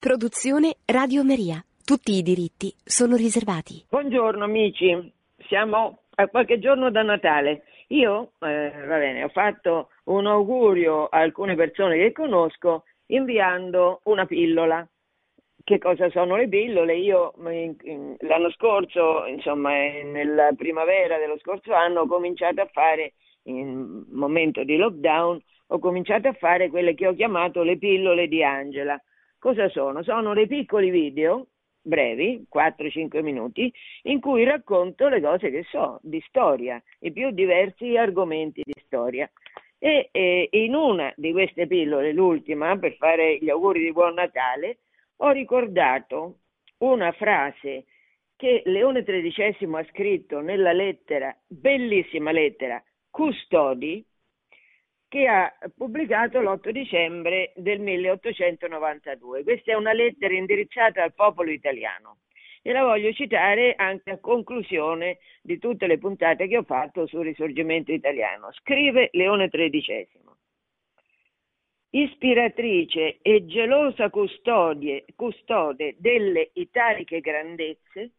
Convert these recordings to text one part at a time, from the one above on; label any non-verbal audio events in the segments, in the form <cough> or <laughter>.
Produzione Radio Maria. Tutti i diritti sono riservati. Buongiorno amici, siamo a qualche giorno da Natale. Io, eh, va bene, ho fatto un augurio a alcune persone che conosco inviando una pillola. Che cosa sono le pillole? Io l'anno scorso, insomma, nella primavera dello scorso anno, ho cominciato a fare, in momento di lockdown, ho cominciato a fare quelle che ho chiamato le pillole di Angela Cosa sono? Sono dei piccoli video brevi, 4-5 minuti, in cui racconto le cose che so di storia, i più diversi argomenti di storia. E, e in una di queste pillole, l'ultima, per fare gli auguri di buon Natale, ho ricordato una frase che Leone XIII ha scritto nella lettera, bellissima lettera, Custodi, che ha pubblicato l'8 dicembre del 1892. Questa è una lettera indirizzata al popolo italiano e la voglio citare anche a conclusione di tutte le puntate che ho fatto sul risorgimento italiano. Scrive Leone XIII. Ispiratrice e gelosa custode, custode delle italiche grandezze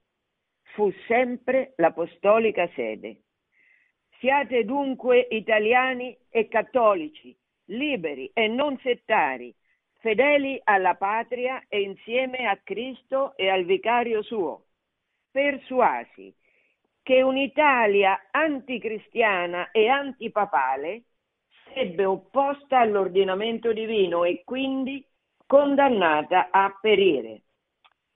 fu sempre l'apostolica sede Siate dunque italiani e cattolici, liberi e non settari, fedeli alla patria e insieme a Cristo e al vicario suo, persuasi che un'Italia anticristiana e antipapale sarebbe opposta all'ordinamento divino e quindi condannata a perire.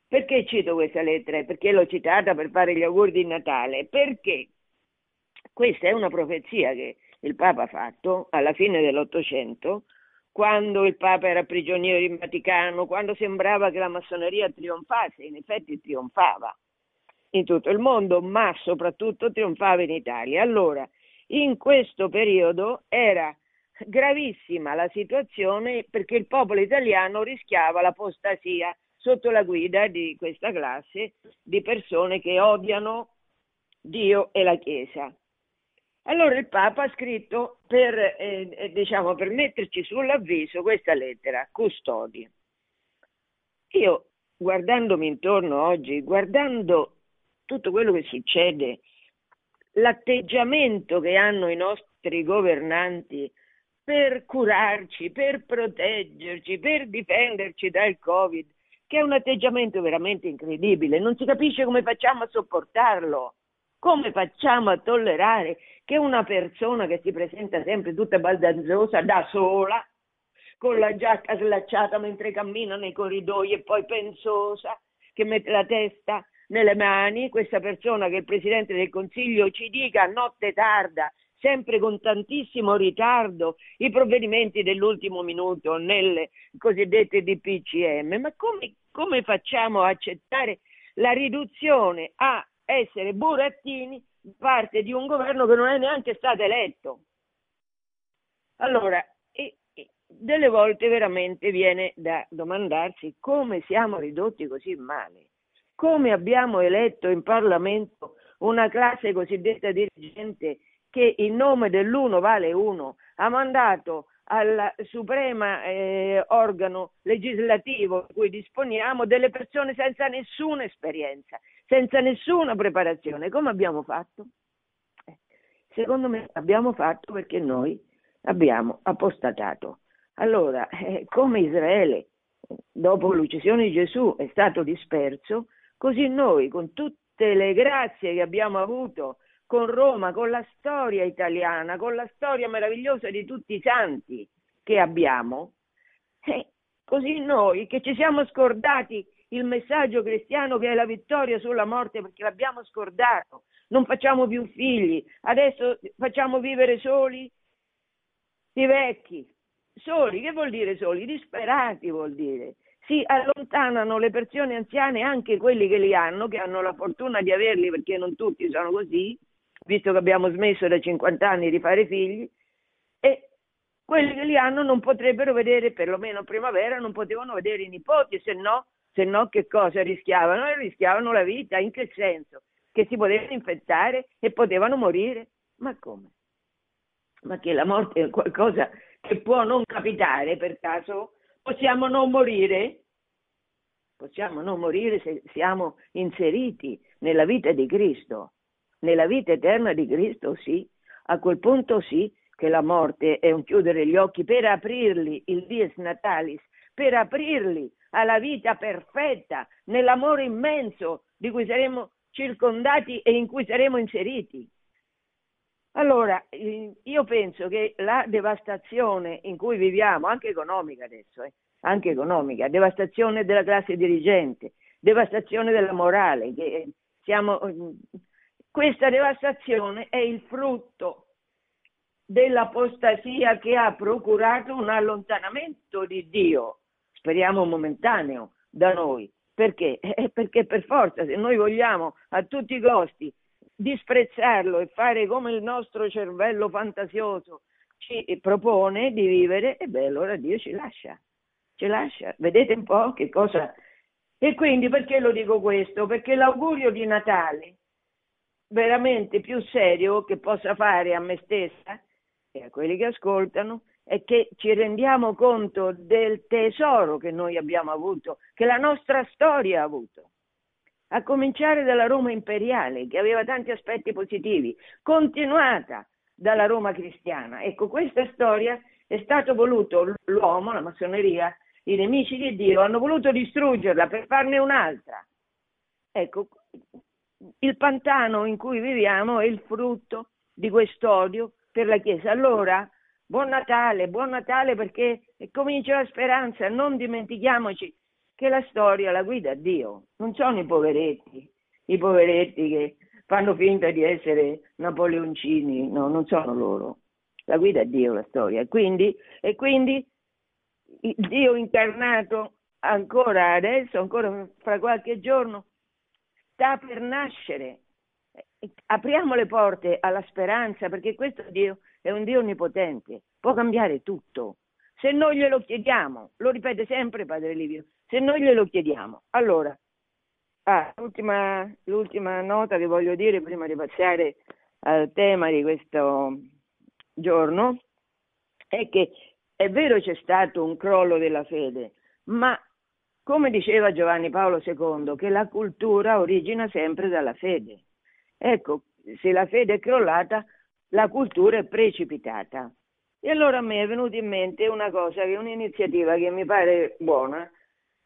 Perché cito questa lettera? Perché l'ho citata per fare gli auguri di Natale? Perché questa è una profezia che il Papa ha fatto alla fine dell'Ottocento, quando il Papa era prigioniero in Vaticano, quando sembrava che la massoneria trionfasse, in effetti trionfava in tutto il mondo, ma soprattutto trionfava in Italia. Allora, in questo periodo era gravissima la situazione perché il popolo italiano rischiava l'apostasia sotto la guida di questa classe di persone che odiano Dio e la Chiesa. Allora il Papa ha scritto per, eh, eh, diciamo, per metterci sull'avviso questa lettera, custodi. Io, guardandomi intorno oggi, guardando tutto quello che succede, l'atteggiamento che hanno i nostri governanti per curarci, per proteggerci, per difenderci dal Covid, che è un atteggiamento veramente incredibile, non si capisce come facciamo a sopportarlo. Come facciamo a tollerare che una persona che si presenta sempre tutta baldanzosa da sola, con la giacca slacciata mentre cammina nei corridoi e poi pensosa, che mette la testa nelle mani, questa persona che il Presidente del Consiglio ci dica a notte tarda, sempre con tantissimo ritardo, i provvedimenti dell'ultimo minuto nelle cosiddette DPCM, ma come, come facciamo a accettare la riduzione a essere burattini parte di un governo che non è neanche stato eletto. Allora, e, e, delle volte veramente viene da domandarsi come siamo ridotti così male, come abbiamo eletto in Parlamento una classe cosiddetta dirigente che in nome dell'uno vale uno, ha mandato al supremo eh, organo legislativo di cui disponiamo delle persone senza nessuna esperienza, senza nessuna preparazione. Come abbiamo fatto? Eh, secondo me abbiamo fatto perché noi abbiamo apostatato. Allora, eh, come Israele dopo l'uccisione di Gesù è stato disperso, così noi con tutte le grazie che abbiamo avuto con Roma, con la storia italiana, con la storia meravigliosa di tutti i santi che abbiamo, eh, così noi che ci siamo scordati il messaggio cristiano che è la vittoria sulla morte perché l'abbiamo scordato, non facciamo più figli, adesso facciamo vivere soli i vecchi, soli, che vuol dire soli? Disperati vuol dire. Si allontanano le persone anziane, anche quelli che li hanno, che hanno la fortuna di averli perché non tutti sono così, visto che abbiamo smesso da 50 anni di fare figli, e quelli che li hanno non potrebbero vedere, perlomeno primavera, non potevano vedere i nipoti, se no, se no che cosa rischiavano? Rischiavano la vita, in che senso? Che si potevano infettare e potevano morire. Ma come? Ma che la morte è qualcosa che può non capitare per caso? Possiamo non morire? possiamo non morire se siamo inseriti nella vita di Cristo, nella vita eterna di Cristo, sì. A quel punto sì che la morte è un chiudere gli occhi per aprirli, il dies natalis, per aprirli alla vita perfetta, nell'amore immenso di cui saremo circondati e in cui saremo inseriti. Allora, io penso che la devastazione in cui viviamo, anche economica adesso, eh, anche economica, devastazione della classe dirigente, devastazione della morale, siamo, questa devastazione è il frutto dell'apostasia che ha procurato un allontanamento di Dio, speriamo momentaneo, da noi. Perché? <laughs> Eh, perché per forza, se noi vogliamo a tutti i costi disprezzarlo e fare come il nostro cervello fantasioso ci propone di vivere, e beh, allora Dio ci lascia, ci lascia. Vedete un po' che cosa... E quindi perché lo dico questo? Perché l'augurio di Natale veramente più serio che possa fare a me stessa e a quelli che ascoltano è che ci rendiamo conto del tesoro che noi abbiamo avuto, che la nostra storia ha avuto a cominciare dalla Roma imperiale, che aveva tanti aspetti positivi, continuata dalla Roma cristiana. Ecco, questa storia è stato voluto l'uomo, la massoneria, i nemici di Dio hanno voluto distruggerla per farne un'altra. Ecco, il pantano in cui viviamo è il frutto di quest'odio per la Chiesa. Allora, buon Natale, buon Natale perché comincia la speranza, non dimentichiamoci che la storia la guida Dio, non sono i poveretti, i poveretti che fanno finta di essere napoleoncini, no, non sono loro. La guida Dio la storia. Quindi, e quindi Dio incarnato ancora adesso, ancora fra qualche giorno, sta per nascere. Apriamo le porte alla speranza perché questo Dio è un Dio onnipotente, può cambiare tutto. Se noi glielo chiediamo, lo ripete sempre Padre Livio, se noi glielo chiediamo. Allora, ah, l'ultima, l'ultima nota che voglio dire prima di passare al tema di questo giorno è che è vero c'è stato un crollo della fede, ma come diceva Giovanni Paolo II, che la cultura origina sempre dalla fede. Ecco, se la fede è crollata, la cultura è precipitata. E allora a me è venuta in mente una cosa, che è un'iniziativa che mi pare buona,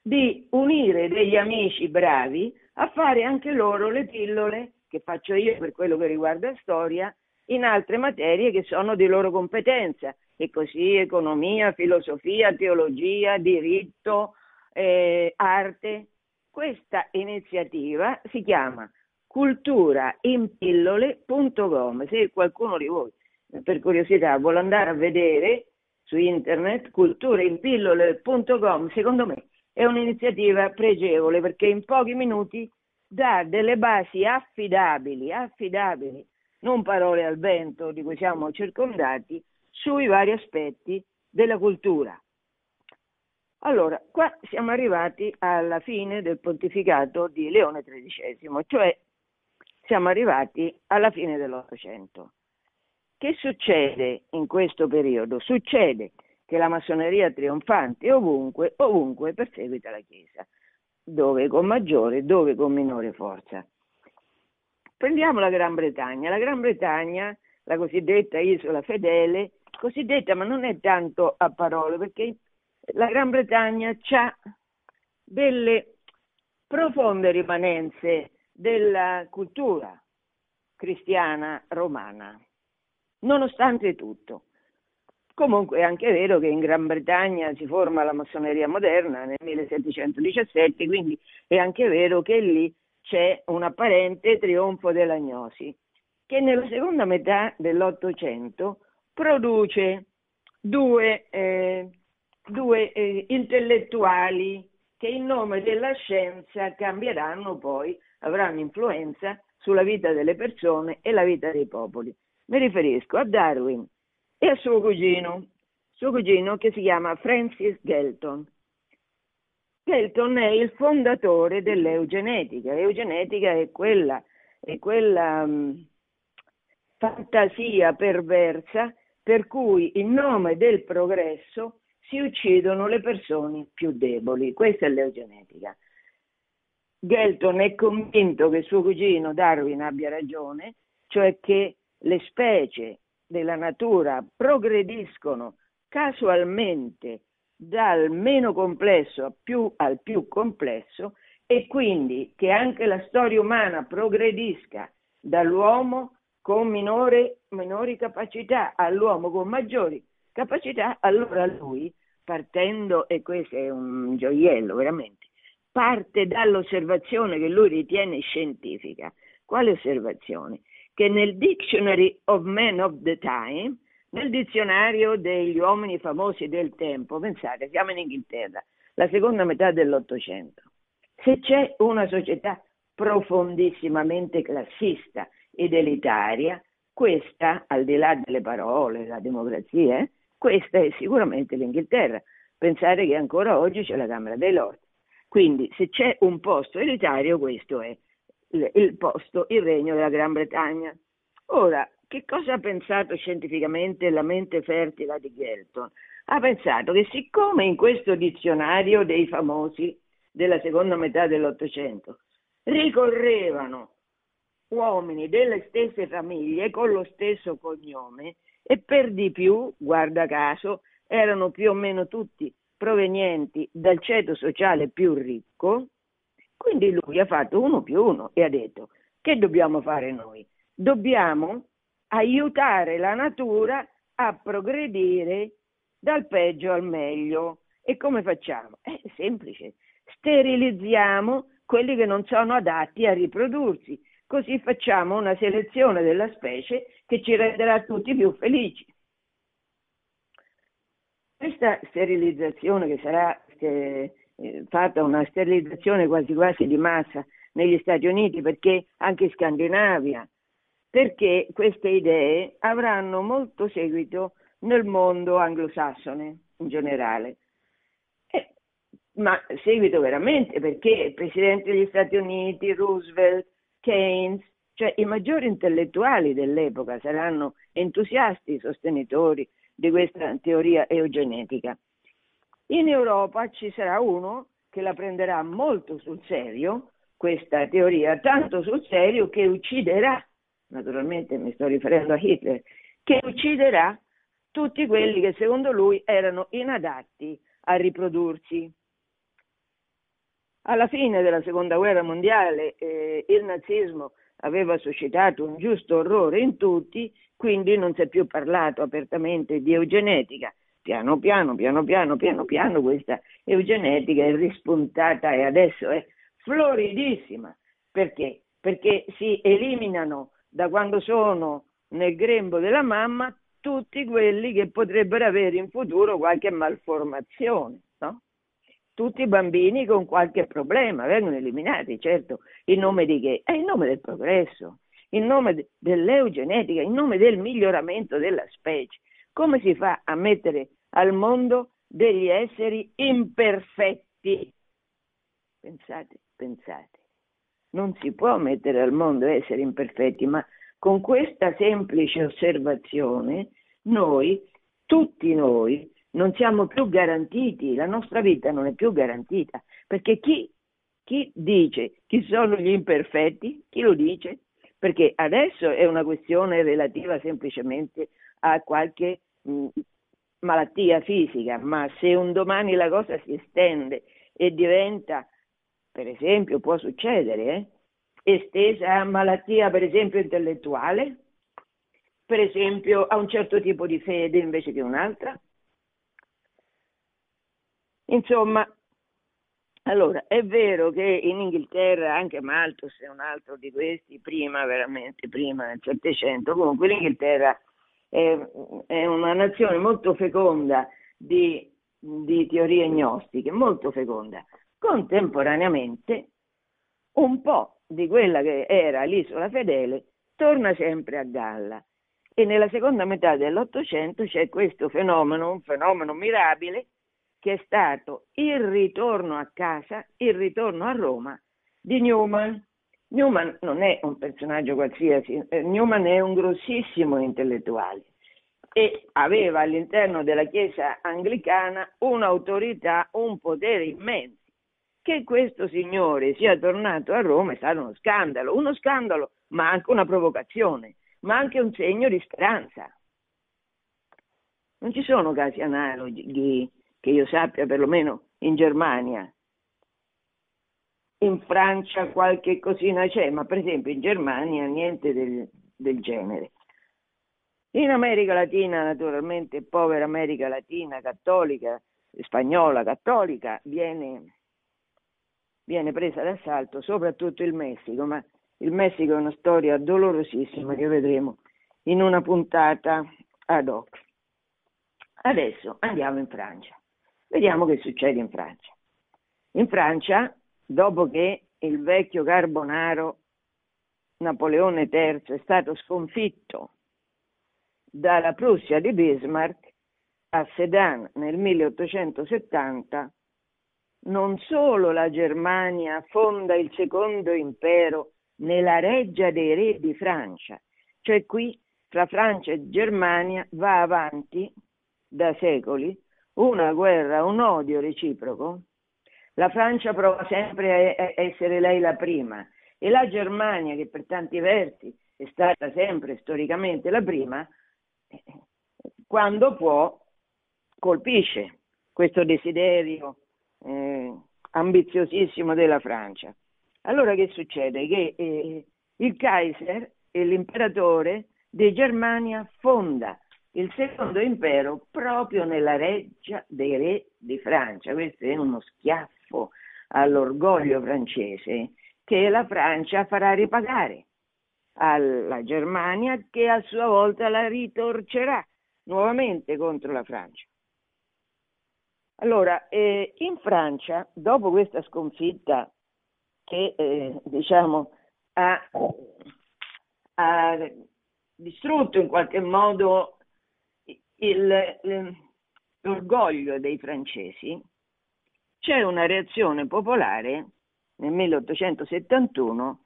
di unire degli amici bravi a fare anche loro le pillole che faccio io per quello che riguarda storia in altre materie che sono di loro competenza e così economia, filosofia, teologia, diritto, eh, arte. Questa iniziativa si chiama culturainpillole.com. Se qualcuno di voi per curiosità vuole andare a vedere su internet culturainpillole.com, secondo me è un'iniziativa pregevole perché in pochi minuti dà delle basi affidabili, affidabili, non parole al vento di cui siamo circondati, sui vari aspetti della cultura. Allora, qua siamo arrivati alla fine del pontificato di Leone XIII, cioè siamo arrivati alla fine dell'Ottocento. Che succede in questo periodo? Succede che la massoneria trionfante ovunque, ovunque perseguita la Chiesa, dove con maggiore, dove con minore forza. Prendiamo la Gran Bretagna. La Gran Bretagna, la cosiddetta isola fedele, cosiddetta ma non è tanto a parole, perché la Gran Bretagna ha delle profonde rimanenze della cultura cristiana romana nonostante tutto. Comunque è anche vero che in Gran Bretagna si forma la massoneria moderna nel 1717, quindi è anche vero che lì c'è un apparente trionfo dell'agnosi, che nella seconda metà dell'Ottocento produce due, eh, due eh, intellettuali che in nome della scienza cambieranno poi, avranno influenza sulla vita delle persone e la vita dei popoli. Mi riferisco a Darwin e a suo cugino, suo cugino che si chiama Francis Galton. Galton è il fondatore dell'eugenetica. L'eugenetica è quella, è quella um, fantasia perversa per cui in nome del progresso si uccidono le persone più deboli. Questa è l'eugenetica. Galton è convinto che suo cugino Darwin abbia ragione, cioè che le specie della natura progrediscono casualmente dal meno complesso più, al più complesso e quindi che anche la storia umana progredisca dall'uomo con minore, minori capacità all'uomo con maggiori capacità, allora lui, partendo, e questo è un gioiello veramente, parte dall'osservazione che lui ritiene scientifica. Quale osservazione? Che nel Dictionary of Men of the Time, nel dizionario degli uomini famosi del tempo, pensate, siamo in Inghilterra, la seconda metà dell'Ottocento, se c'è una società profondissimamente classista ed elitaria, questa, al di là delle parole, la democrazia, eh, questa è sicuramente l'Inghilterra. Pensare che ancora oggi c'è la Camera dei Lord. Quindi se c'è un posto elitario, questo è il posto, il regno della Gran Bretagna. Ora, che cosa ha pensato scientificamente la mente fertile di Gelton? Ha pensato che siccome in questo dizionario dei famosi della seconda metà dell'Ottocento ricorrevano uomini delle stesse famiglie con lo stesso cognome e per di più, guarda caso, erano più o meno tutti provenienti dal ceto sociale più ricco, quindi lui ha fatto uno più uno e ha detto che dobbiamo fare noi? Dobbiamo aiutare la natura a progredire dal peggio al meglio. E come facciamo? È semplice, sterilizziamo quelli che non sono adatti a riprodursi, così facciamo una selezione della specie che ci renderà tutti più felici. Questa sterilizzazione che sarà eh, fatta una sterilizzazione quasi quasi di massa negli Stati Uniti, perché anche in Scandinavia, perché queste idee avranno molto seguito nel mondo anglosassone in generale. Eh, ma seguito veramente perché il Presidente degli Stati Uniti, Roosevelt, Keynes, cioè i maggiori intellettuali dell'epoca saranno entusiasti sostenitori di questa teoria eugenetica. In Europa ci sarà uno che la prenderà molto sul serio, questa teoria, tanto sul serio che ucciderà, naturalmente mi sto riferendo a Hitler, che ucciderà tutti quelli che secondo lui erano inadatti a riprodursi. Alla fine della seconda guerra mondiale eh, il nazismo aveva suscitato un giusto orrore in tutti, quindi non si è più parlato apertamente di eugenetica. Piano piano, piano piano, piano piano questa eugenetica è rispuntata e adesso è floridissima. Perché? Perché si eliminano da quando sono nel grembo della mamma tutti quelli che potrebbero avere in futuro qualche malformazione, no? tutti i bambini con qualche problema vengono eliminati, certo, in nome di che? È in nome del progresso, in nome dell'eugenetica, in nome del miglioramento della specie. Come si fa a mettere al mondo degli esseri imperfetti? Pensate, pensate. Non si può mettere al mondo esseri imperfetti, ma con questa semplice osservazione noi, tutti noi, non siamo più garantiti, la nostra vita non è più garantita, perché chi, chi dice chi sono gli imperfetti, chi lo dice? Perché adesso è una questione relativa semplicemente a qualche mh, malattia fisica, ma se un domani la cosa si estende e diventa, per esempio, può succedere, eh, estesa a malattia, per esempio, intellettuale, per esempio a un certo tipo di fede invece che un'altra, Insomma, allora, è vero che in Inghilterra anche Malthus è un altro di questi, prima veramente, prima nel Settecento, comunque l'Inghilterra è, è, una nazione molto feconda di, di teorie gnostiche, molto feconda. Contemporaneamente un po' di quella che era l'isola fedele torna sempre a galla e nella seconda metà dell'Ottocento c'è questo fenomeno, un fenomeno mirabile, che è stato il ritorno a casa, il ritorno a Roma di Newman. Newman non è un personaggio qualsiasi, eh, Newman è un grossissimo intellettuale e aveva all'interno della Chiesa anglicana un'autorità, un potere immenso, che questo signore sia tornato a Roma è stato uno scandalo, uno scandalo, ma anche una provocazione, ma anche un segno di speranza. Non ci sono casi analoghi che io sappia, perlomeno in Germania. In Francia qualche cosina c'è, ma per esempio in Germania niente del, del genere. In America Latina, naturalmente, povera America Latina cattolica, spagnola cattolica, viene, viene presa d'assalto, soprattutto il Messico, ma il Messico è una storia dolorosissima che vedremo in una puntata ad hoc. Adesso andiamo in Francia. Vediamo che succede in Francia. In Francia, dopo che il vecchio Carbonaro Napoleone III è stato sconfitto dalla Prussia di Bismarck a Sedan nel 1870, non solo la Germania fonda il secondo impero nella reggia dei re di Francia, cioè qui fra Francia e Germania va avanti da secoli una guerra, un odio reciproco. La Francia prova sempre a essere lei la prima e la Germania, che per tanti versi è stata sempre storicamente la prima, quando può colpisce questo desiderio eh, ambiziosissimo della Francia. Allora che succede? Che eh, il Kaiser e l'imperatore di Germania fonda il secondo impero proprio nella reggia dei re di Francia. Questo è uno schiaffo all'orgoglio francese che la Francia farà ripagare alla Germania che a sua volta la ritorcerà nuovamente contro la Francia. Allora, eh, in Francia, dopo questa sconfitta che eh, diciamo ha, ha, distrutto in qualche modo il, l'orgoglio dei francesi, c'è una reazione popolare nel 1871,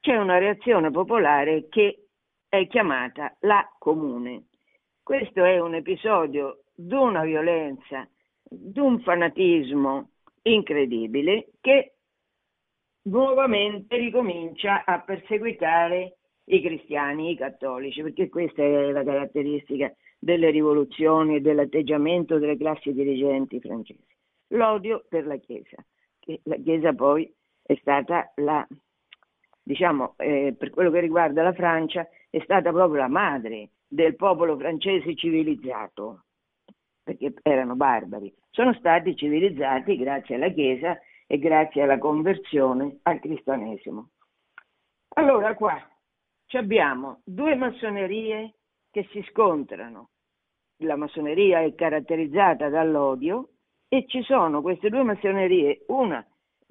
c'è una reazione popolare che è chiamata la comune. Questo è un episodio di una violenza, di un fanatismo incredibile che nuovamente ricomincia a perseguitare i cristiani, i cattolici, perché questa è la caratteristica delle rivoluzioni e dell'atteggiamento delle classi dirigenti francesi. L'odio per la Chiesa, che la Chiesa poi è stata la, diciamo, eh, per quello che riguarda la Francia, è stata proprio la madre del popolo francese civilizzato, perché erano barbari. Sono stati civilizzati grazie alla Chiesa e grazie alla conversione al cristianesimo. Allora qua abbiamo due massonerie che si scontrano. La massoneria è caratterizzata dall'odio e ci sono queste due massonerie, una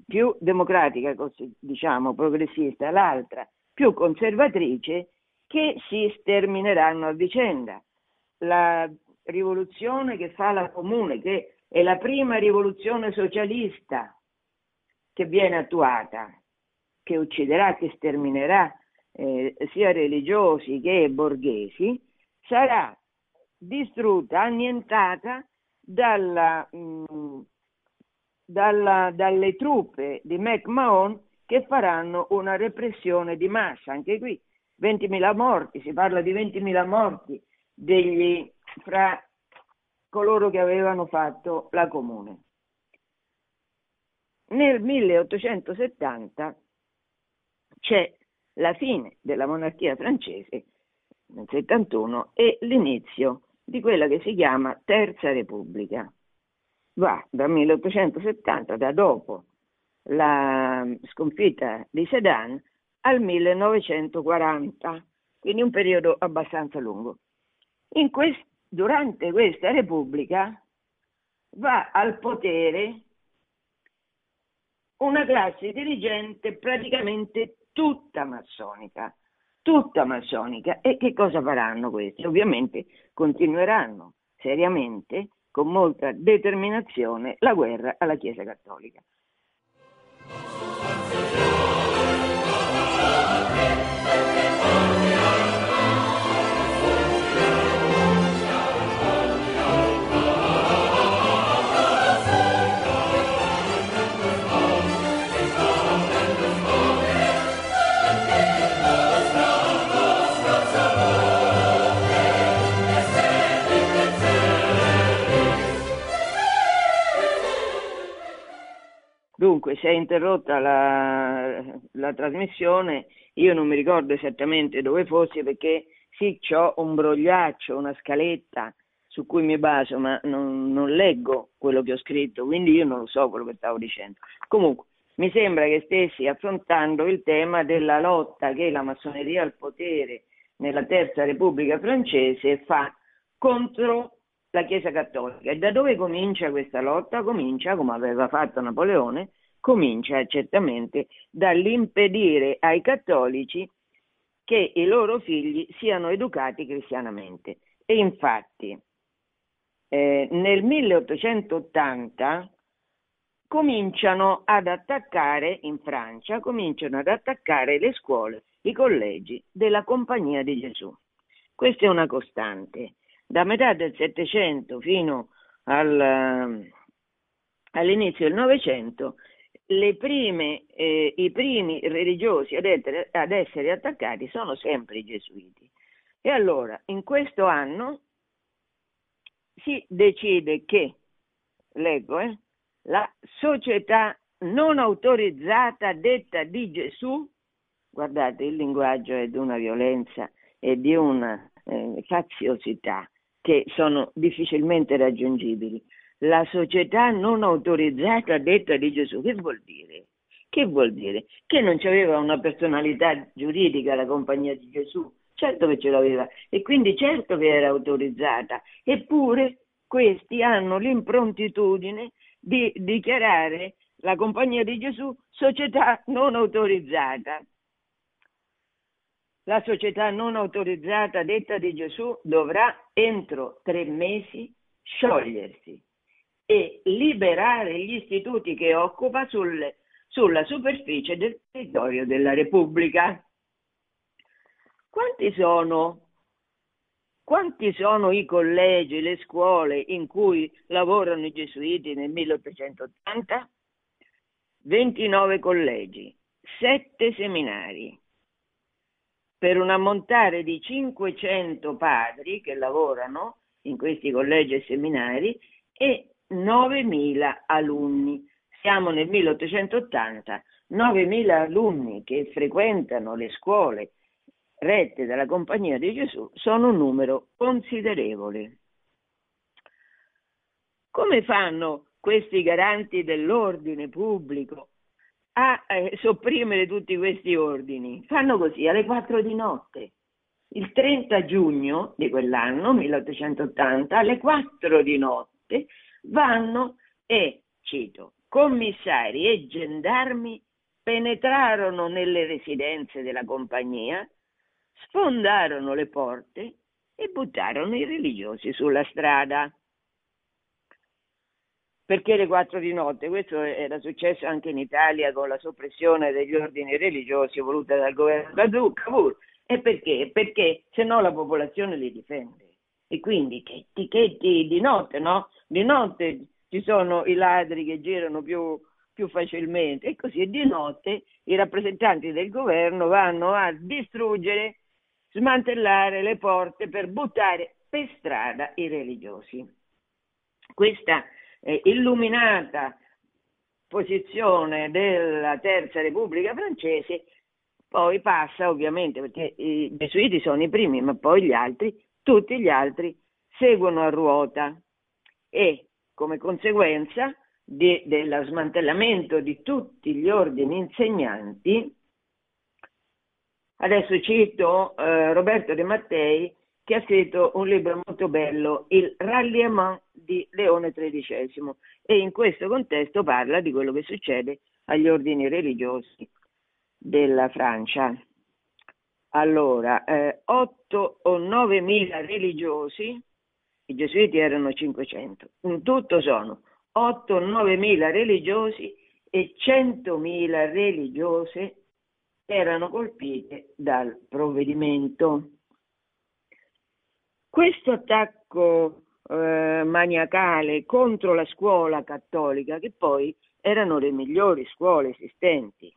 più democratica, diciamo progressista, l'altra più conservatrice, che si stermineranno a vicenda. La rivoluzione che fa la comune, che è la prima rivoluzione socialista che viene attuata, che ucciderà, che sterminerà eh, sia religiosi che borghesi, sarà distrutta, annientata dalla, mh, mm, dalla, dalle truppe di McMahon che faranno una repressione di massa. Anche qui 20.000 morti, si parla di 20.000 morti degli, fra coloro che avevano fatto la comune. Nel 1870 c'è la fine della monarchia francese nel 71 e l'inizio di quella che si chiama Terza Repubblica. Va dal 1870, da dopo la sconfitta di Sedan, al 1940, quindi un periodo abbastanza lungo. Quest- durante questa Repubblica va al potere una classe dirigente praticamente tutta massonica, tutta massonica. E che cosa faranno questi? Ovviamente continueranno seriamente, con molta determinazione, la guerra alla Chiesa Cattolica. Si è interrotta la, la, trasmissione, io non mi ricordo esattamente dove fosse perché sì, ho un brogliaccio, una scaletta su cui mi baso, ma non, non, leggo quello che ho scritto, quindi io non lo so quello che stavo dicendo. Comunque, mi sembra che stessi affrontando il tema della lotta che la massoneria al potere nella Terza Repubblica francese fa contro la Chiesa Cattolica. E da dove comincia questa lotta? Comincia, come aveva fatto Napoleone, comincia certamente dall'impedire ai cattolici che i loro figli siano educati cristianamente. E infatti eh, nel 1880 cominciano ad attaccare in Francia, cominciano ad attaccare le scuole, i collegi della Compagnia di Gesù. Questa è una costante. Da metà del Settecento fino al, all'inizio del Novecento, eh, i primi religiosi ad essere, ad essere attaccati sono sempre i gesuiti. E allora, in questo anno, si decide che, leggo, eh, la società non autorizzata detta di Gesù, guardate il linguaggio è di una violenza e di una eh, faziosità che sono difficilmente raggiungibili. La società non autorizzata detta di Gesù, che vuol dire? Che vuol dire? Che non aveva una personalità giuridica la compagnia di Gesù, certo che ce l'aveva e quindi certo che era autorizzata, eppure questi hanno l'improntitudine di dichiarare la Compagnia di Gesù società non autorizzata. La società non autorizzata detta di Gesù dovrà entro tre mesi sciogliersi e liberare gli istituti che occupa sul, sulla superficie del territorio della Repubblica. Quanti sono, quanti sono i collegi, le scuole in cui lavorano i gesuiti nel 1880? 29 collegi, 7 seminari, per un ammontare di 500 padri che lavorano in questi collegi e seminari e 9.000 alunni. Siamo nel 1880, 9.000 alunni che frequentano le scuole rette dalla Compagnia di Gesù sono un numero considerevole. Come fanno questi garanti dell'ordine pubblico a eh, sopprimere tutti questi ordini? Fanno così alle 4 di notte. Il 30 giugno di quell'anno, 1880, alle 4 di notte, vanno e, cito, commissari e gendarmi penetrarono nelle residenze della compagnia sfondarono le porte e buttarono i religiosi sulla strada. Perché le quattro di notte? Questo era successo anche in Italia con la soppressione degli ordini religiosi voluta dal governo Cavour. E perché? Perché se no la popolazione li difende. E quindi che, che di notte, no? Di notte ci sono i ladri che girano più, più facilmente e così di notte i rappresentanti del governo vanno a distruggere smantellare le porte per buttare per strada i religiosi. Questa eh, illuminata posizione della Terza Repubblica francese poi passa ovviamente perché i gesuiti sono i primi, ma poi gli altri, tutti gli altri seguono a ruota e come conseguenza di, dello smantellamento di tutti gli ordini insegnanti Adesso cito eh, Roberto De Mattei che ha scritto un libro molto bello, Il ralliement di Leone XIII e in questo contesto parla di quello che succede agli ordini religiosi della Francia. Allora, eh, 8 o 9 mila religiosi, i gesuiti erano 500, in tutto sono 8 o 9 mila religiosi e 100 mila religiose erano colpite dal provvedimento. Questo attacco eh, maniacale contro la scuola cattolica, che poi erano le migliori scuole esistenti,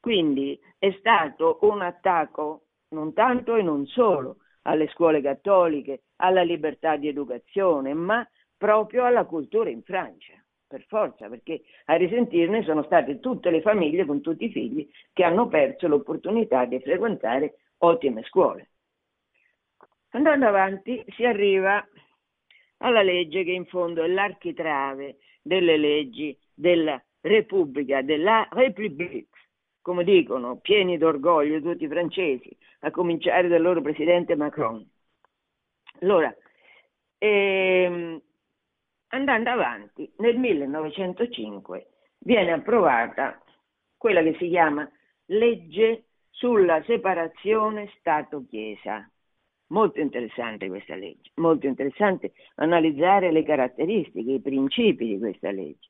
quindi è stato un attacco non tanto e non solo alle scuole cattoliche, alla libertà di educazione, ma proprio alla cultura in Francia. per forza, perché a risentirne sono state tutte le famiglie con tutti i figli che hanno perso l'opportunità di frequentare ottime scuole. Andando avanti si arriva alla legge che in fondo è l'architrave delle leggi della Repubblica, della République, come dicono, pieni d'orgoglio tutti i francesi, a cominciare dal loro presidente Macron. Allora, ehm, andando avanti, nel 1905 viene approvata quella che si chiama legge sulla separazione Stato-Chiesa. Molto interessante questa legge, molto interessante analizzare le caratteristiche, i principi di questa legge.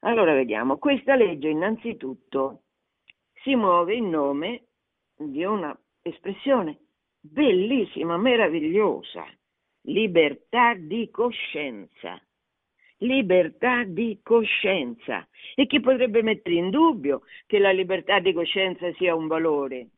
Allora vediamo, questa legge innanzitutto si muove in nome di una espressione bellissima, meravigliosa, libertà di coscienza. Libertà di coscienza. E chi potrebbe mettere in dubbio che la libertà di coscienza sia un valore?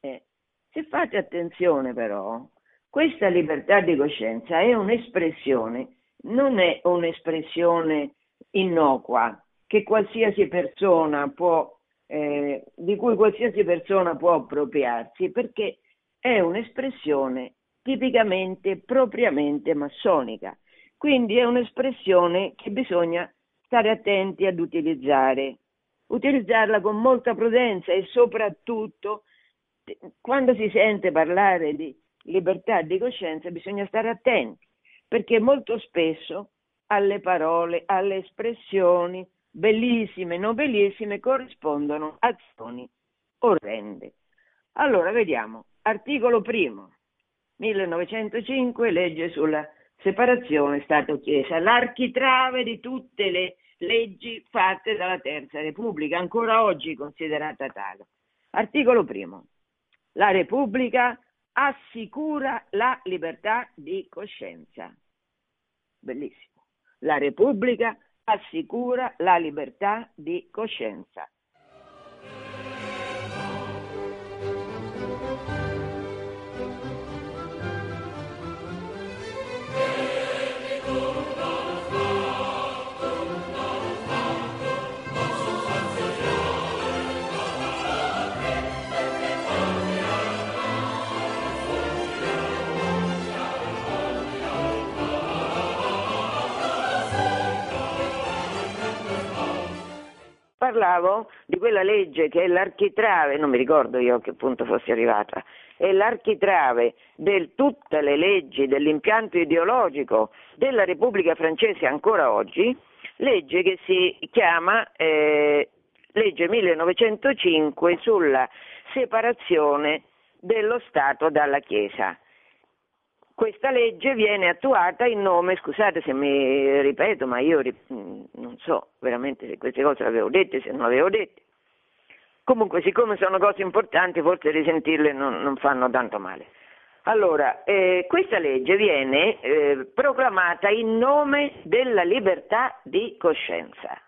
Eh, se fate attenzione però, questa libertà di coscienza è un'espressione, non è un'espressione innocua che qualsiasi persona può, eh, di cui qualsiasi persona può appropriarsi, perché è un'espressione tipicamente, propriamente massonica. Quindi è un'espressione che bisogna stare attenti ad utilizzare, utilizzarla con molta prudenza e soprattutto quando si sente parlare di libertà di coscienza bisogna stare attenti, perché molto spesso alle parole, alle espressioni bellissime, nobilissime corrispondono azioni orrende. Allora vediamo, articolo primo, 1905, legge sulla separazione Stato-Chiesa, l'architrave di tutte le leggi fatte dalla Terza Repubblica, ancora oggi considerata tale. Articolo primo. La Repubblica assicura la libertà di coscienza. Bellissimo. La Repubblica assicura la libertà di coscienza. Parlavo di quella legge che è l'architrave, non mi ricordo io a che punto fossi arrivata, è l'architrave di tutte le leggi dell'impianto ideologico della Repubblica francese ancora oggi, legge che si chiama eh, legge 1905 sulla separazione dello Stato dalla Chiesa questa legge viene attuata in nome, scusate se mi ripeto, ma io non so veramente se queste cose le avevo dette, se non le avevo dette. Comunque, siccome sono cose importanti, forse risentirle non, non fanno tanto male. Allora, eh, questa legge viene eh, proclamata in nome della libertà di coscienza.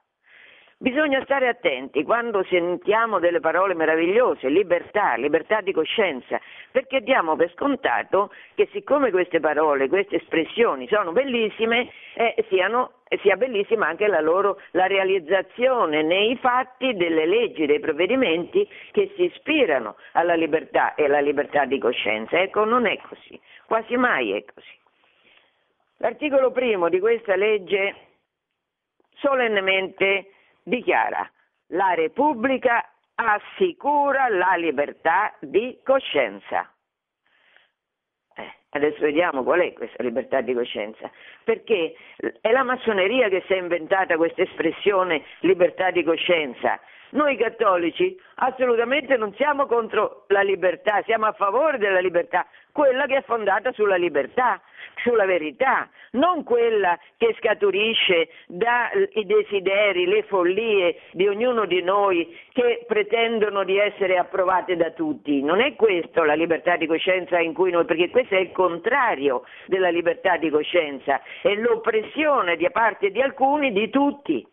Bisogna stare attenti quando sentiamo delle parole meravigliose, libertà, libertà di coscienza, perché diamo per scontato che siccome queste parole, queste espressioni sono bellissime, eh, siano, sia bellissima anche la loro la realizzazione nei fatti delle leggi, dei provvedimenti che si ispirano alla libertà e alla libertà di coscienza. Ecco, non è così, quasi mai è così. L'articolo primo di questa legge solennemente dichiara la Repubblica assicura la libertà di coscienza. Eh, adesso vediamo qual è questa libertà di coscienza, perché è la massoneria che si è inventata questa espressione libertà di coscienza. Noi cattolici assolutamente non siamo contro la libertà, siamo a favore della libertà, quella che è fondata sulla libertà, sulla verità, non quella che scaturisce dai desideri, le follie di ognuno di noi che pretendono di essere approvate da tutti. Non è questa la libertà di coscienza in cui noi, perché questo è il contrario della libertà di coscienza, è l'oppressione da parte di alcuni di tutti.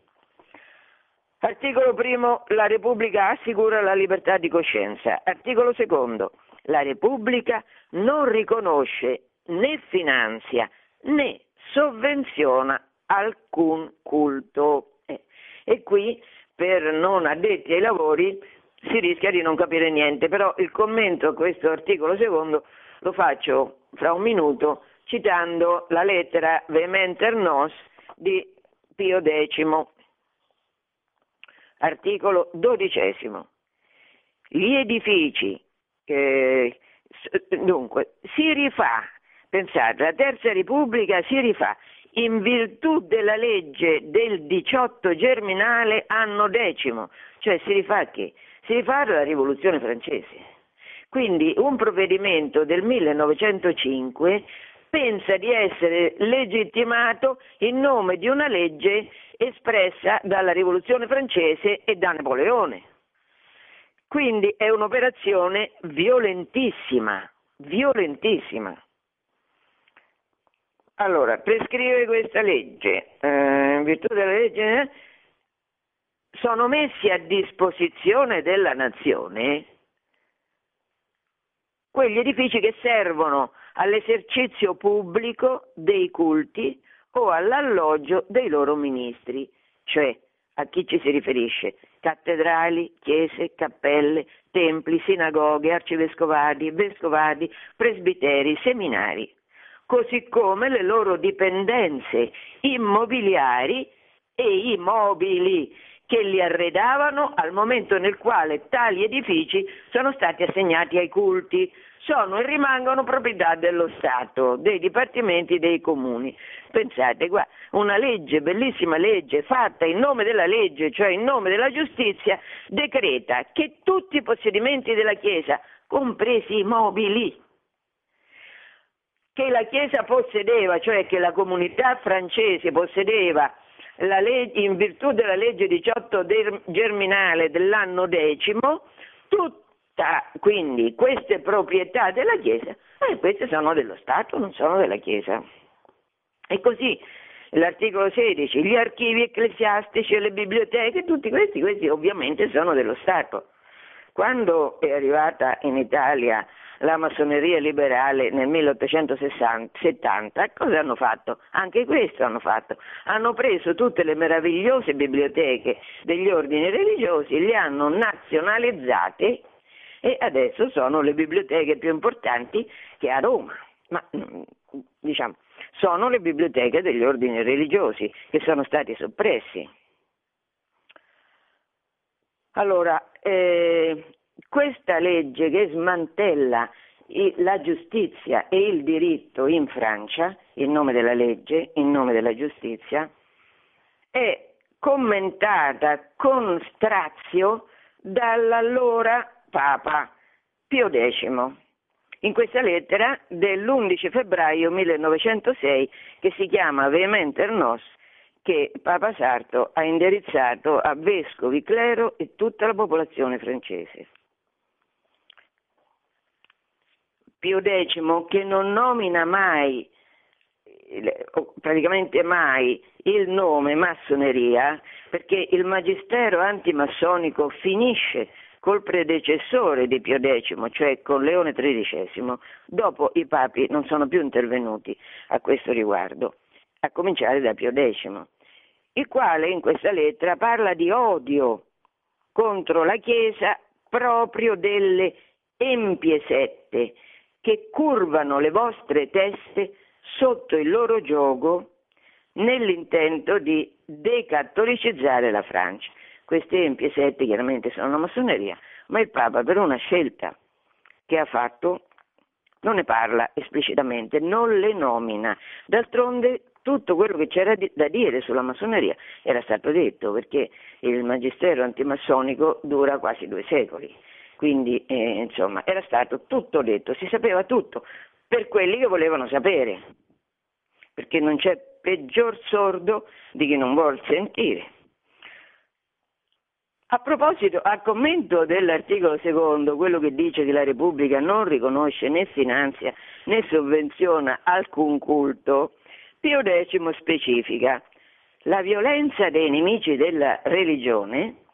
Articolo primo, la Repubblica assicura la libertà di coscienza. Articolo secondo, la Repubblica non riconosce né finanzia né sovvenziona alcun culto. Eh, e qui per non addetti ai lavori si rischia di non capire niente, però il commento a questo articolo secondo lo faccio fra un minuto citando la lettera Vehementer Nos di Pio X, articolo dodicesimo. Gli edifici, eh, dunque, si rifà, pensate, la Terza Repubblica si rifà in virtù della legge del 18 germinale anno decimo, cioè si rifà che? Si rifà la rivoluzione francese. Quindi un provvedimento del 1905 pensa di essere legittimato in nome di una legge espressa dalla rivoluzione francese e da Napoleone. Quindi è un'operazione violentissima, violentissima. Allora, prescrive questa legge, eh, in virtù della legge, eh, sono messi a disposizione della nazione quegli edifici che servono all'esercizio pubblico dei culti o all'alloggio dei loro ministri, cioè a chi ci si riferisce? Cattedrali, chiese, cappelle, templi, sinagoghe, arcivescovadi, vescovadi, presbiteri, seminari così come le loro dipendenze immobiliari e i mobili che li arredavano al momento nel quale tali edifici sono stati assegnati ai culti, sono e rimangono proprietà dello Stato, dei dipartimenti dei comuni. Pensate, qua, una legge, bellissima legge, fatta in nome della legge, cioè in nome della giustizia, decreta che tutti i possedimenti della Chiesa, compresi i mobili, che la Chiesa possedeva, cioè che la comunità francese possedeva legge, in virtù della legge 18 germinale dell'anno decimo, tutta quindi queste proprietà della Chiesa, eh, queste sono dello Stato, non sono della Chiesa. E così l'articolo 16, gli archivi ecclesiastici e le biblioteche, tutti questi, questi ovviamente sono dello Stato. Quando è arrivata in Italia la massoneria liberale nel 1870, cosa hanno fatto? Anche questo hanno fatto. Hanno preso tutte le meravigliose biblioteche degli ordini religiosi, le hanno nazionalizzate e adesso sono le biblioteche più importanti che a Roma. Ma diciamo, sono le biblioteche degli ordini religiosi che sono stati soppressi. Allora, eh, questa legge che smantella la giustizia e il diritto in Francia, in nome della legge, in nome della giustizia, è commentata con strazio dall'allora Papa Pio X. In questa lettera dell'11 febbraio 1906 che si chiama Vehementer Nos che Papa Sarto ha indirizzato a vescovi, clero e tutta la popolazione francese. Pio X che non nomina mai, praticamente mai, il nome massoneria, perché il magistero antimassonico finisce col predecessore di Pio X, cioè con Leone XIII, dopo i papi non sono più intervenuti a questo riguardo, a cominciare da Pio X, il quale in questa lettera parla di odio contro la Chiesa proprio delle empie sette che curvano le vostre teste sotto il loro gioco nell'intento di decattolicizzare la Francia. Queste empie sette chiaramente sono la massoneria, ma il Papa per una scelta che ha fatto non ne parla esplicitamente, non le nomina. D'altronde tutto quello che c'era da dire sulla massoneria era stato detto perché il magistero antimassonico dura quasi due secoli quindi eh, insomma era stato tutto detto, si sapeva tutto per quelli che volevano sapere, perché non c'è peggior sordo di chi non vuol sentire. A proposito, a commento dell'articolo secondo, quello che dice che la Repubblica non riconosce né finanzia né sovvenziona alcun culto, Pio X specifica la violenza dei nemici della religione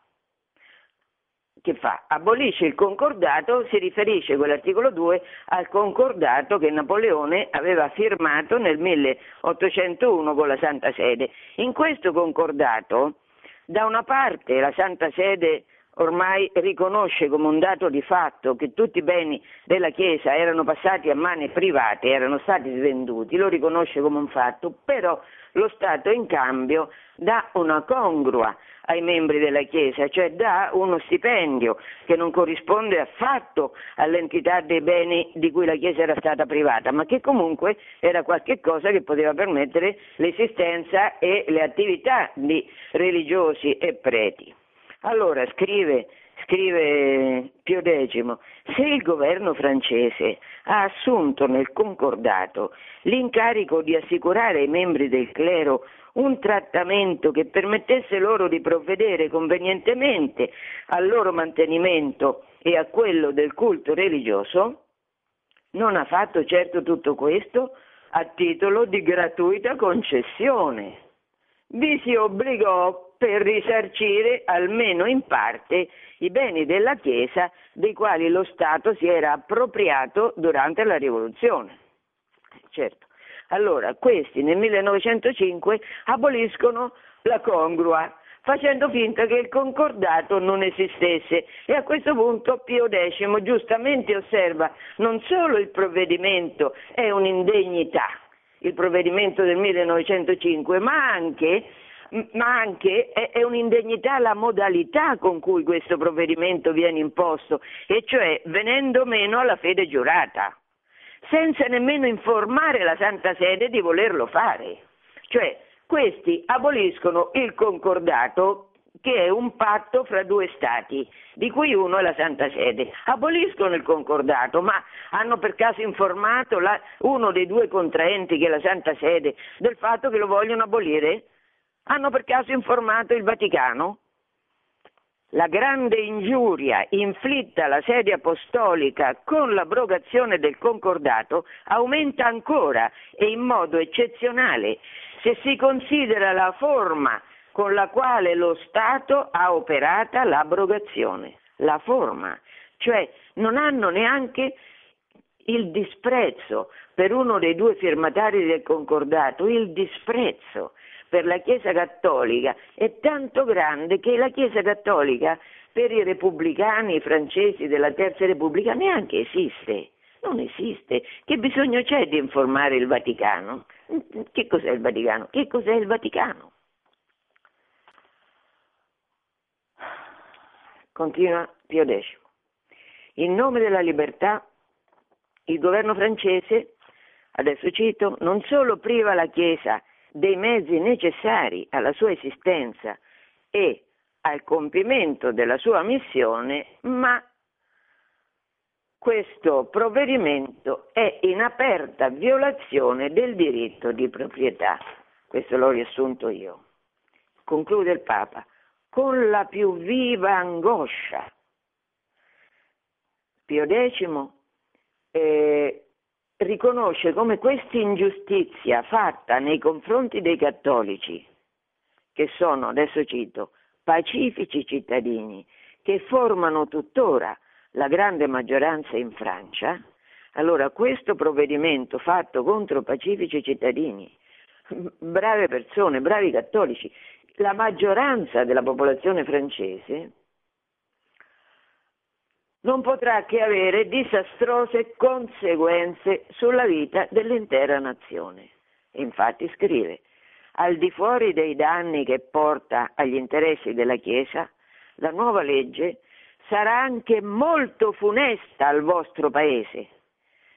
che fa? Abolisce il concordato, si riferisce quell'articolo 2 al concordato che Napoleone aveva firmato nel 1801 con la Santa Sede. In questo concordato, da una parte la Santa Sede ormai riconosce come un dato di fatto che tutti i beni della Chiesa erano passati a mani private, erano stati svenduti, lo riconosce come un fatto, però lo Stato in cambio dà una congrua ai membri della Chiesa, cioè dà uno stipendio che non corrisponde affatto all'entità dei beni di cui la Chiesa era stata privata, ma che comunque era qualcosa che poteva permettere l'esistenza e le attività di religiosi e preti. Allora scrive, scrive Pio X, se il governo francese ha assunto nel concordato l'incarico di assicurare ai membri del clero un trattamento che permettesse loro di provvedere convenientemente al loro mantenimento e a quello del culto religioso, non ha fatto certo tutto questo a titolo di gratuita concessione. Vi si obbligò per risarcire almeno in parte i beni della Chiesa dei quali lo Stato si era appropriato durante la rivoluzione. Certo. Allora, questi nel 1905 aboliscono la congrua, facendo finta che il concordato non esistesse e a questo punto Pio X giustamente osserva non solo il provvedimento è un'indegnità, il provvedimento del 1905, ma anche ma anche è, è un'indegnità la modalità con cui questo provvedimento viene imposto, e cioè venendo meno alla fede giurata, senza nemmeno informare la Santa Sede di volerlo fare. Cioè, questi aboliscono il concordato che è un patto fra due stati, di cui uno è la Santa Sede. Aboliscono il concordato, ma hanno per caso informato la, uno dei due contraenti, che è la Santa Sede, del fatto che lo vogliono abolire? Hanno per caso informato il Vaticano? La grande ingiuria inflitta alla sede apostolica con l'abrogazione del concordato aumenta ancora e in modo eccezionale se si considera la forma con la quale lo Stato ha operata l'abrogazione. La forma, cioè non hanno neanche il disprezzo per uno dei due firmatari del concordato, il disprezzo per la Chiesa Cattolica è tanto grande che la Chiesa Cattolica per i repubblicani francesi della Terza Repubblica neanche esiste. Non esiste. Che bisogno c'è di informare il Vaticano? Che cos'è il Vaticano? Che cos'è il Vaticano? Continua Pio X. In nome della libertà, il governo francese, adesso cito, non solo priva la Chiesa dei mezzi necessari alla sua esistenza e al compimento della sua missione, ma questo provvedimento è in aperta violazione del diritto di proprietà. Questo l'ho riassunto io. Conclude il Papa, con la più viva angoscia. Pio X eh, riconosce come questa ingiustizia fatta nei confronti dei cattolici, che sono, adesso cito, pacifici cittadini, che formano tuttora la grande maggioranza in Francia, allora questo provvedimento fatto contro pacifici cittadini, brave persone, bravi cattolici, la maggioranza della popolazione francese, non potrà che avere disastrose conseguenze sulla vita dell'intera nazione. Infatti scrive, al di fuori dei danni che porta agli interessi della Chiesa, la nuova legge sarà anche molto funesta al vostro Paese.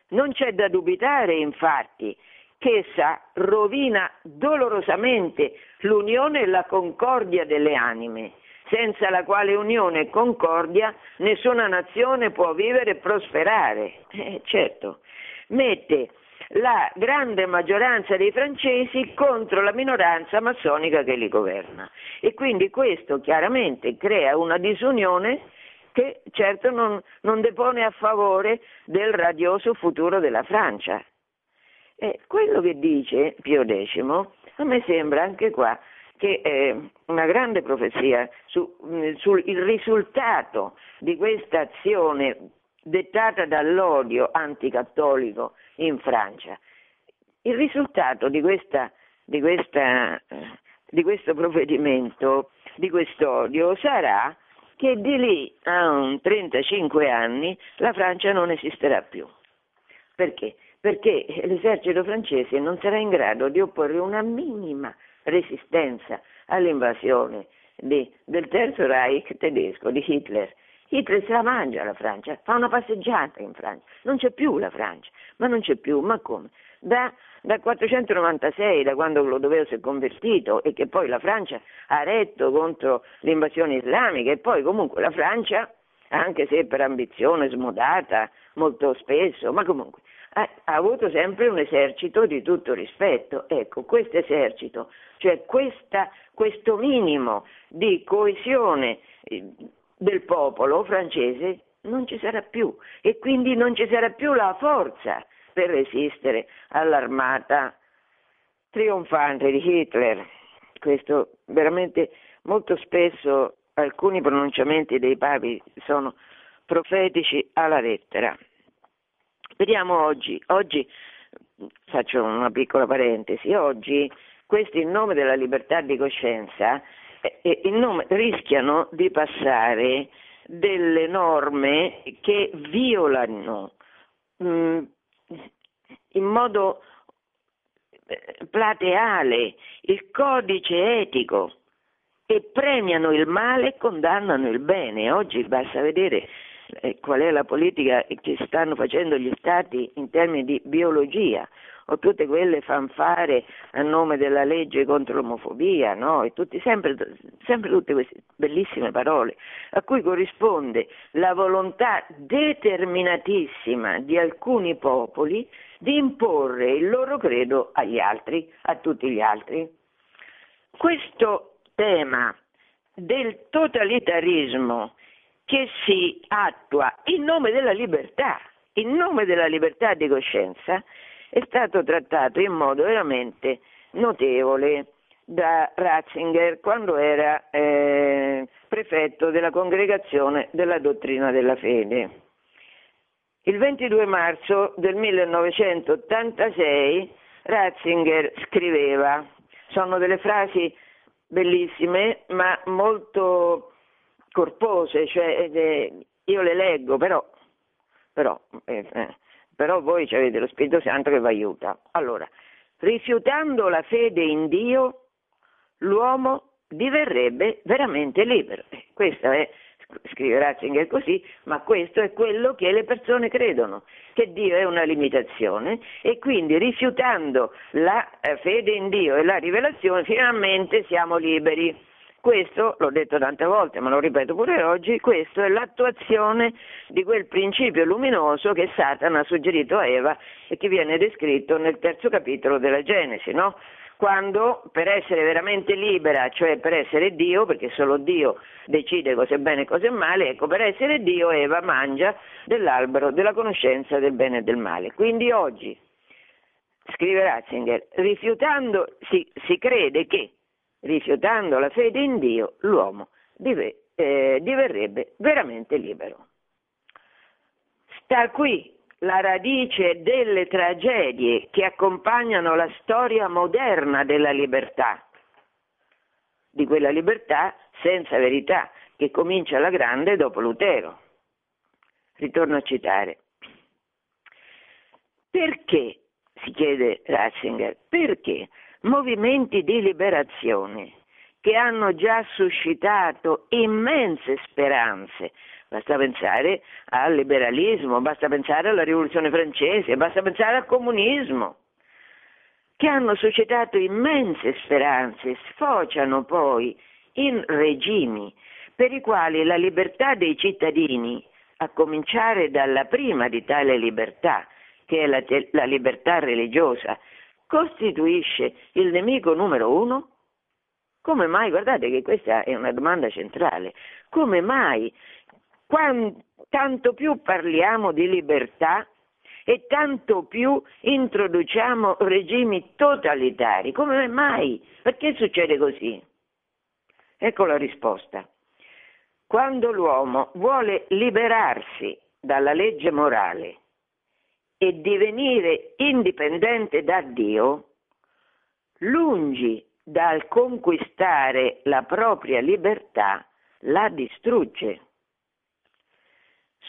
Non c'è da dubitare, infatti, che essa rovina dolorosamente l'unione e la concordia delle anime senza la quale unione e concordia nessuna nazione può vivere e prosperare. Eh, certo, mette la grande maggioranza dei francesi contro la minoranza massonica che li governa e quindi questo chiaramente crea una disunione che certo non, non depone a favore del radioso futuro della Francia. E quello che dice Pio X a me sembra anche qua che è una grande profezia su, mm, sul risultato di questa azione dettata dall'odio anticattolico in Francia. Il risultato di, questa, di, questa, di questo provvedimento, di questo odio, sarà che di lì a un 35 anni la Francia non esisterà più. Perché? Perché l'esercito francese non sarà in grado di opporre una minima resistenza all'invasione di, del Terzo Reich tedesco, di Hitler. Hitler se la mangia la Francia, fa una passeggiata in Francia, non c'è più la Francia, ma non c'è più, ma come? Da, dal 496, da quando Clodoveo si è convertito e che poi la Francia ha retto contro l'invasione islamica e poi comunque la Francia, anche se per ambizione smodata molto spesso, ma comunque ha, ha avuto sempre un esercito di tutto rispetto. Ecco, questo esercito, cioè questa, questo minimo di coesione eh, del popolo francese non ci sarà più e quindi non ci sarà più la forza per resistere all'armata trionfante di Hitler. Questo veramente molto spesso alcuni pronunciamenti dei papi sono profetici alla lettera. Vediamo oggi, oggi faccio una piccola parentesi, oggi questi in nome della libertà di coscienza eh, nome, rischiano di passare delle norme che violano mh, mm, in modo eh, plateale il codice etico e premiano il male e condannano il bene. Oggi basta vedere eh, qual è la politica che stanno facendo gli stati in termini di biologia o tutte quelle fanfare a nome della legge contro l'omofobia, no? E tutti, sempre, sempre tutte queste bellissime parole a cui corrisponde la volontà determinatissima di alcuni popoli di imporre il loro credo agli altri, a tutti gli altri. Questo tema del totalitarismo che si attua in nome della libertà, in nome della libertà di coscienza, è stato trattato in modo veramente notevole da Ratzinger quando era eh, prefetto della congregazione della dottrina della fede. Il 22 marzo del 1986 Ratzinger scriveva, sono delle frasi bellissime ma molto corpose, cioè eh, io le leggo, però, però, eh, eh, però voi avete lo Spirito Santo che vi aiuta. Allora, rifiutando la fede in Dio, l'uomo diverrebbe veramente libero. Eh, questo è, scrive Ratzinger così, ma questo è quello che le persone credono, che Dio è una limitazione e quindi rifiutando la eh, fede in Dio e la rivelazione finalmente siamo liberi. Questo, l'ho detto tante volte, ma lo ripeto pure oggi, questo è l'attuazione di quel principio luminoso che Satana ha suggerito a Eva e che viene descritto nel terzo capitolo della Genesi, no? Quando per essere veramente libera, cioè per essere Dio, perché solo Dio decide cosa è bene e cosa è male, ecco, per essere Dio Eva mangia dell'albero della conoscenza del bene e del male. Quindi oggi, scrive Ratzinger, rifiutando, si, si crede che rifiutando la fede in Dio, l'uomo dive, eh, diverrebbe veramente libero. Sta qui la radice delle tragedie che accompagnano la storia moderna della libertà, di quella libertà senza verità che comincia alla grande dopo Lutero. Ritorno a citare. Perché, si chiede Ratzinger, perché movimenti di liberazione che hanno già suscitato immense speranze. Basta pensare al liberalismo, basta pensare alla rivoluzione francese, basta pensare al comunismo, che hanno suscitato immense speranze, sfociano poi in regimi per i quali la libertà dei cittadini, a cominciare dalla prima di tale libertà, che è la, la libertà religiosa, costituisce il nemico numero uno? Come mai? Guardate che questa è una domanda centrale. Come mai, quando, tanto più parliamo di libertà, e tanto più introduciamo regimi totalitari. Come mai? Perché succede così? Ecco la risposta. Quando l'uomo vuole liberarsi dalla legge morale e divenire indipendente da Dio, lungi dal conquistare la propria libertà, la distrugge.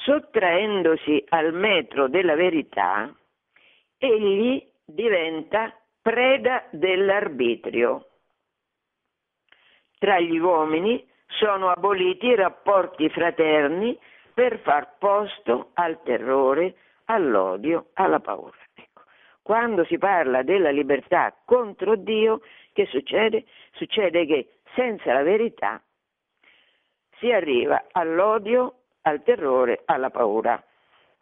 Sottraendosi al metro della verità, egli diventa preda dell'arbitrio. Tra gli uomini sono aboliti i rapporti fraterni per far posto al terrore, all'odio, alla paura. Ecco. Quando si parla della libertà contro Dio, che succede? Succede che senza la verità si arriva all'odio, al terrore, alla paura.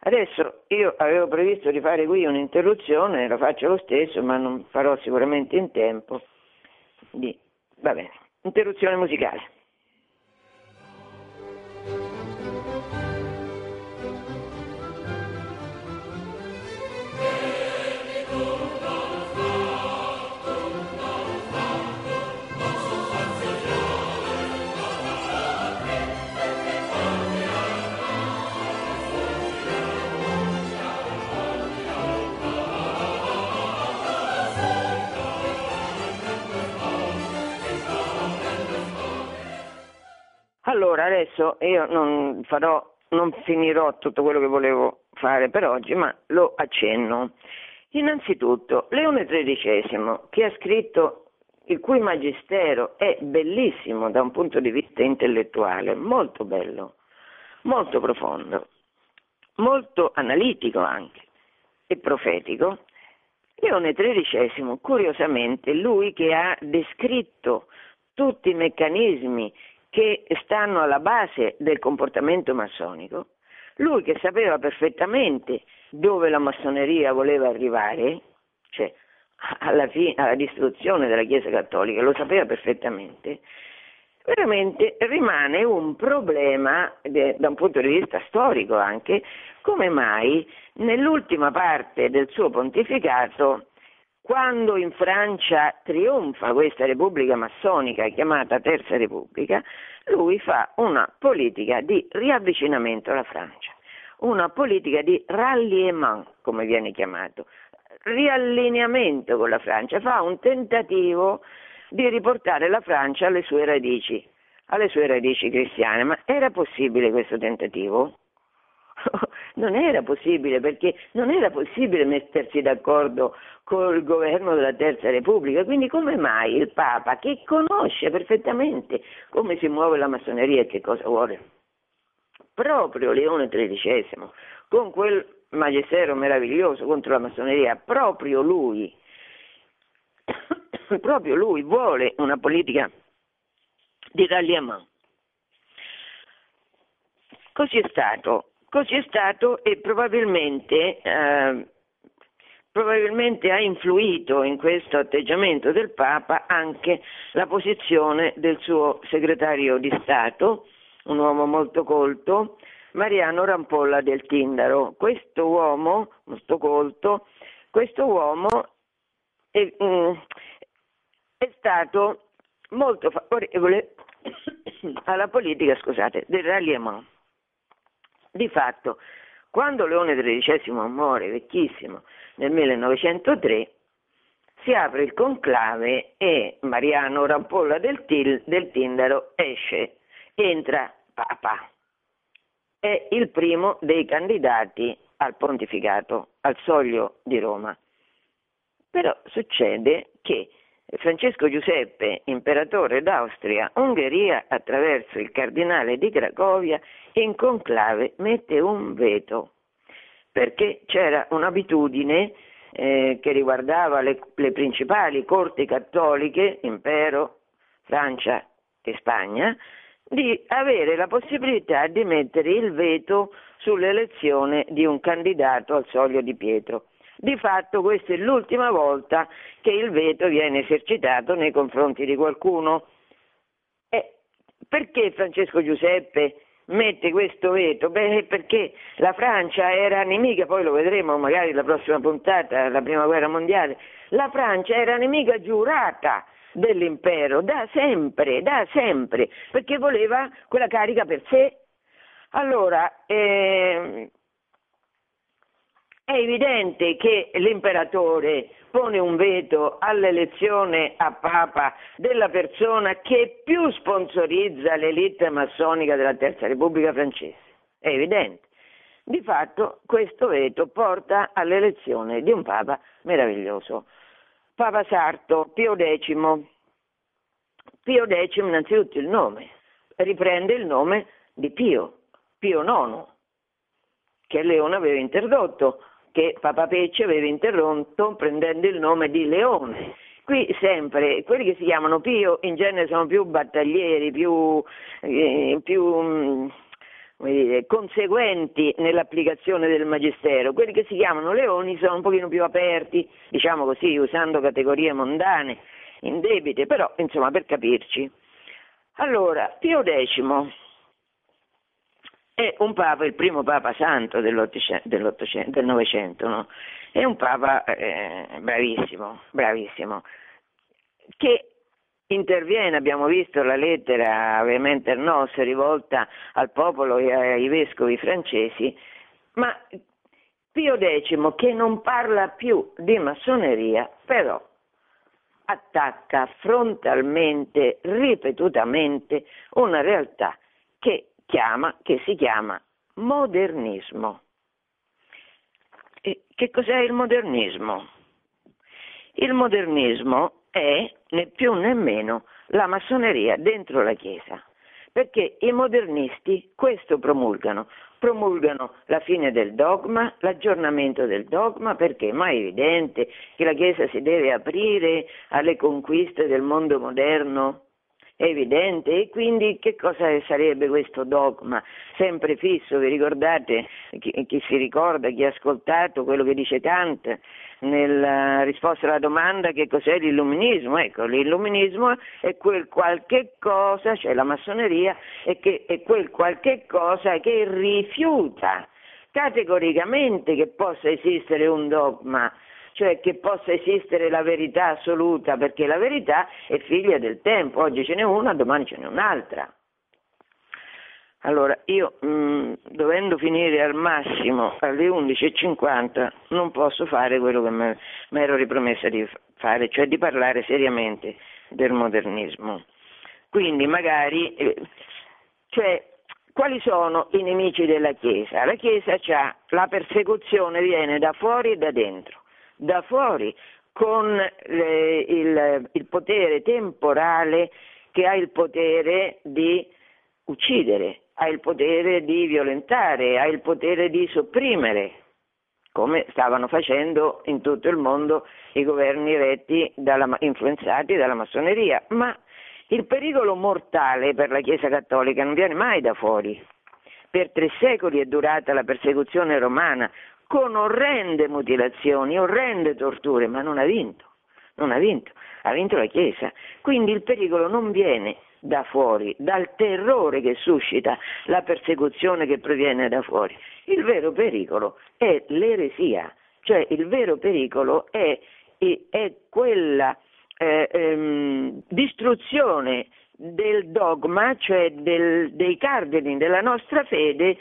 Adesso io avevo previsto di fare qui un'interruzione, lo faccio lo stesso, ma non farò sicuramente in tempo. Va bene, interruzione musicale. Allora, adesso io non farò, non finirò tutto quello che volevo fare per oggi, ma lo accenno. Innanzitutto, Leone XIII, che ha scritto il cui magistero è bellissimo da un punto di vista intellettuale, molto bello, molto profondo, molto analitico anche e profetico. Leone XIII, curiosamente, lui che ha descritto tutti i meccanismi che stanno alla base del comportamento massonico, lui che sapeva perfettamente dove la massoneria voleva arrivare, cioè alla, fine, alla distruzione della Chiesa Cattolica, lo sapeva perfettamente, veramente rimane un problema da un punto di vista storico anche, come mai nell'ultima parte del suo pontificato quando in Francia trionfa questa Repubblica massonica chiamata Terza Repubblica, lui fa una politica di riavvicinamento alla Francia, una politica di ralliement, come viene chiamato, riallineamento con la Francia, fa un tentativo di riportare la Francia alle sue radici, alle sue radici cristiane. Ma era possibile questo tentativo? <laughs> non era possibile perché non era possibile mettersi d'accordo col governo della Terza Repubblica, quindi come mai il Papa, che conosce perfettamente come si muove la massoneria e che cosa vuole, proprio Leone XIII, con quel magistero meraviglioso contro la massoneria, proprio lui, <coughs> proprio lui vuole una politica di ralliement. Così è stato Così è stato e probabilmente, eh, probabilmente ha influito in questo atteggiamento del Papa anche la posizione del suo segretario di Stato, un uomo molto colto, Mariano Rampolla del Tindaro. Questo uomo, molto colto, questo uomo è, mm, è stato molto favorevole <coughs> alla politica, scusate, del ralliement. Di fatto, quando Leone XIII muore vecchissimo nel 1903, si apre il conclave e Mariano Rampolla del, Til, del Tindaro esce, entra Papa. È il primo dei candidati al pontificato, al soglio di Roma. Però succede che Francesco Giuseppe, imperatore d'Austria, Ungheria, attraverso il cardinale di Cracovia, in conclave mette un veto, perché c'era un'abitudine eh, che riguardava le, le principali corti cattoliche, impero, Francia e Spagna, di avere la possibilità di mettere il veto sull'elezione di un candidato al soglio di Pietro. Di fatto questa è l'ultima volta che il veto viene esercitato nei confronti di qualcuno. E perché Francesco Giuseppe mette questo veto? Beh, perché la Francia era nemica, poi lo vedremo magari la prossima puntata, la prima guerra mondiale, la Francia era nemica giurata dell'impero da sempre, da sempre, perché voleva quella carica per sé. Allora, eh, è evidente che l'imperatore pone un veto all'elezione a Papa della persona che più sponsorizza l'elite massonica della Terza Repubblica francese. È evidente. Di fatto questo veto porta all'elezione di un Papa meraviglioso. Papa Sarto, Pio X. Pio X innanzitutto il nome, riprende il nome di Pio, Pio IX, che Leone aveva introdotto che Papa Pecce aveva interrotto prendendo il nome di Leone. Qui sempre, quelli che si chiamano Pio in genere sono più battaglieri, più, eh, più mm, dire, conseguenti nell'applicazione del magistero, quelli che si chiamano leoni sono un pochino più aperti, diciamo così, usando categorie mondane, indebite, però insomma per capirci. Allora, Pio X è un papa, il primo papa santo del Novecento, no? è un papa eh, bravissimo, bravissimo, che interviene, abbiamo visto la lettera ovviamente Nos rivolta al popolo e ai vescovi francesi, ma Pio X che non parla più di massoneria, però attacca frontalmente, ripetutamente una realtà che chiama, che si chiama modernismo. E che cos'è il modernismo? Il modernismo è né più né meno la massoneria dentro la Chiesa, perché i modernisti questo promulgano, promulgano la fine del dogma, l'aggiornamento del dogma, perché è evidente che la Chiesa si deve aprire alle conquiste del mondo moderno evidente e quindi che cosa sarebbe questo dogma sempre fisso? Vi ricordate, chi, chi si ricorda, chi ha ascoltato quello che dice Kant nella risposta alla domanda che cos'è l'illuminismo? Ecco, l'illuminismo è quel qualche cosa, cioè la massoneria, è, che, è quel qualche cosa che rifiuta categoricamente che possa esistere un dogma cioè che possa esistere la verità assoluta, perché la verità è figlia del tempo, oggi ce n'è una, domani ce n'è un'altra. Allora, io mh, mm, dovendo finire al massimo alle 11.50 non posso fare quello che mi ero ripromessa di fare, cioè di parlare seriamente del modernismo. Quindi magari, eh, cioè, quali sono i nemici della Chiesa? La Chiesa ha la persecuzione viene da fuori e da dentro da fuori con eh, il, il potere temporale che ha il potere di uccidere, ha il potere di violentare, ha il potere di sopprimere, come stavano facendo in tutto il mondo i governi retti dalla, influenzati dalla massoneria. Ma il pericolo mortale per la Chiesa cattolica non viene mai da fuori. Per tre secoli è durata la persecuzione romana, con orrende mutilazioni, orrende torture, ma non ha vinto, non ha vinto, ha vinto la Chiesa. Quindi il pericolo non viene da fuori, dal terrore che suscita la persecuzione che proviene da fuori. Il vero pericolo è l'eresia, cioè il vero pericolo è, è quella eh, ehm, distruzione del dogma, cioè del, dei cardini della nostra fede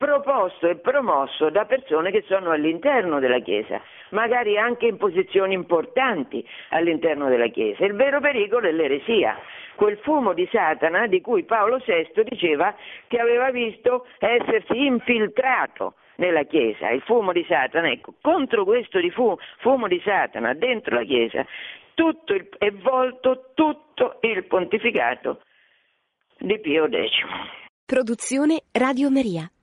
proposto e promosso da persone che sono all'interno della Chiesa, magari anche in posizioni importanti all'interno della Chiesa. Il vero pericolo è l'eresia, quel fumo di Satana di cui Paolo VI diceva che aveva visto essersi infiltrato nella Chiesa, il fumo di Satana. Ecco, contro questo di fumo, fumo di Satana dentro la Chiesa tutto il, è volto tutto il pontificato di Pio X. Produzione Radio Maria.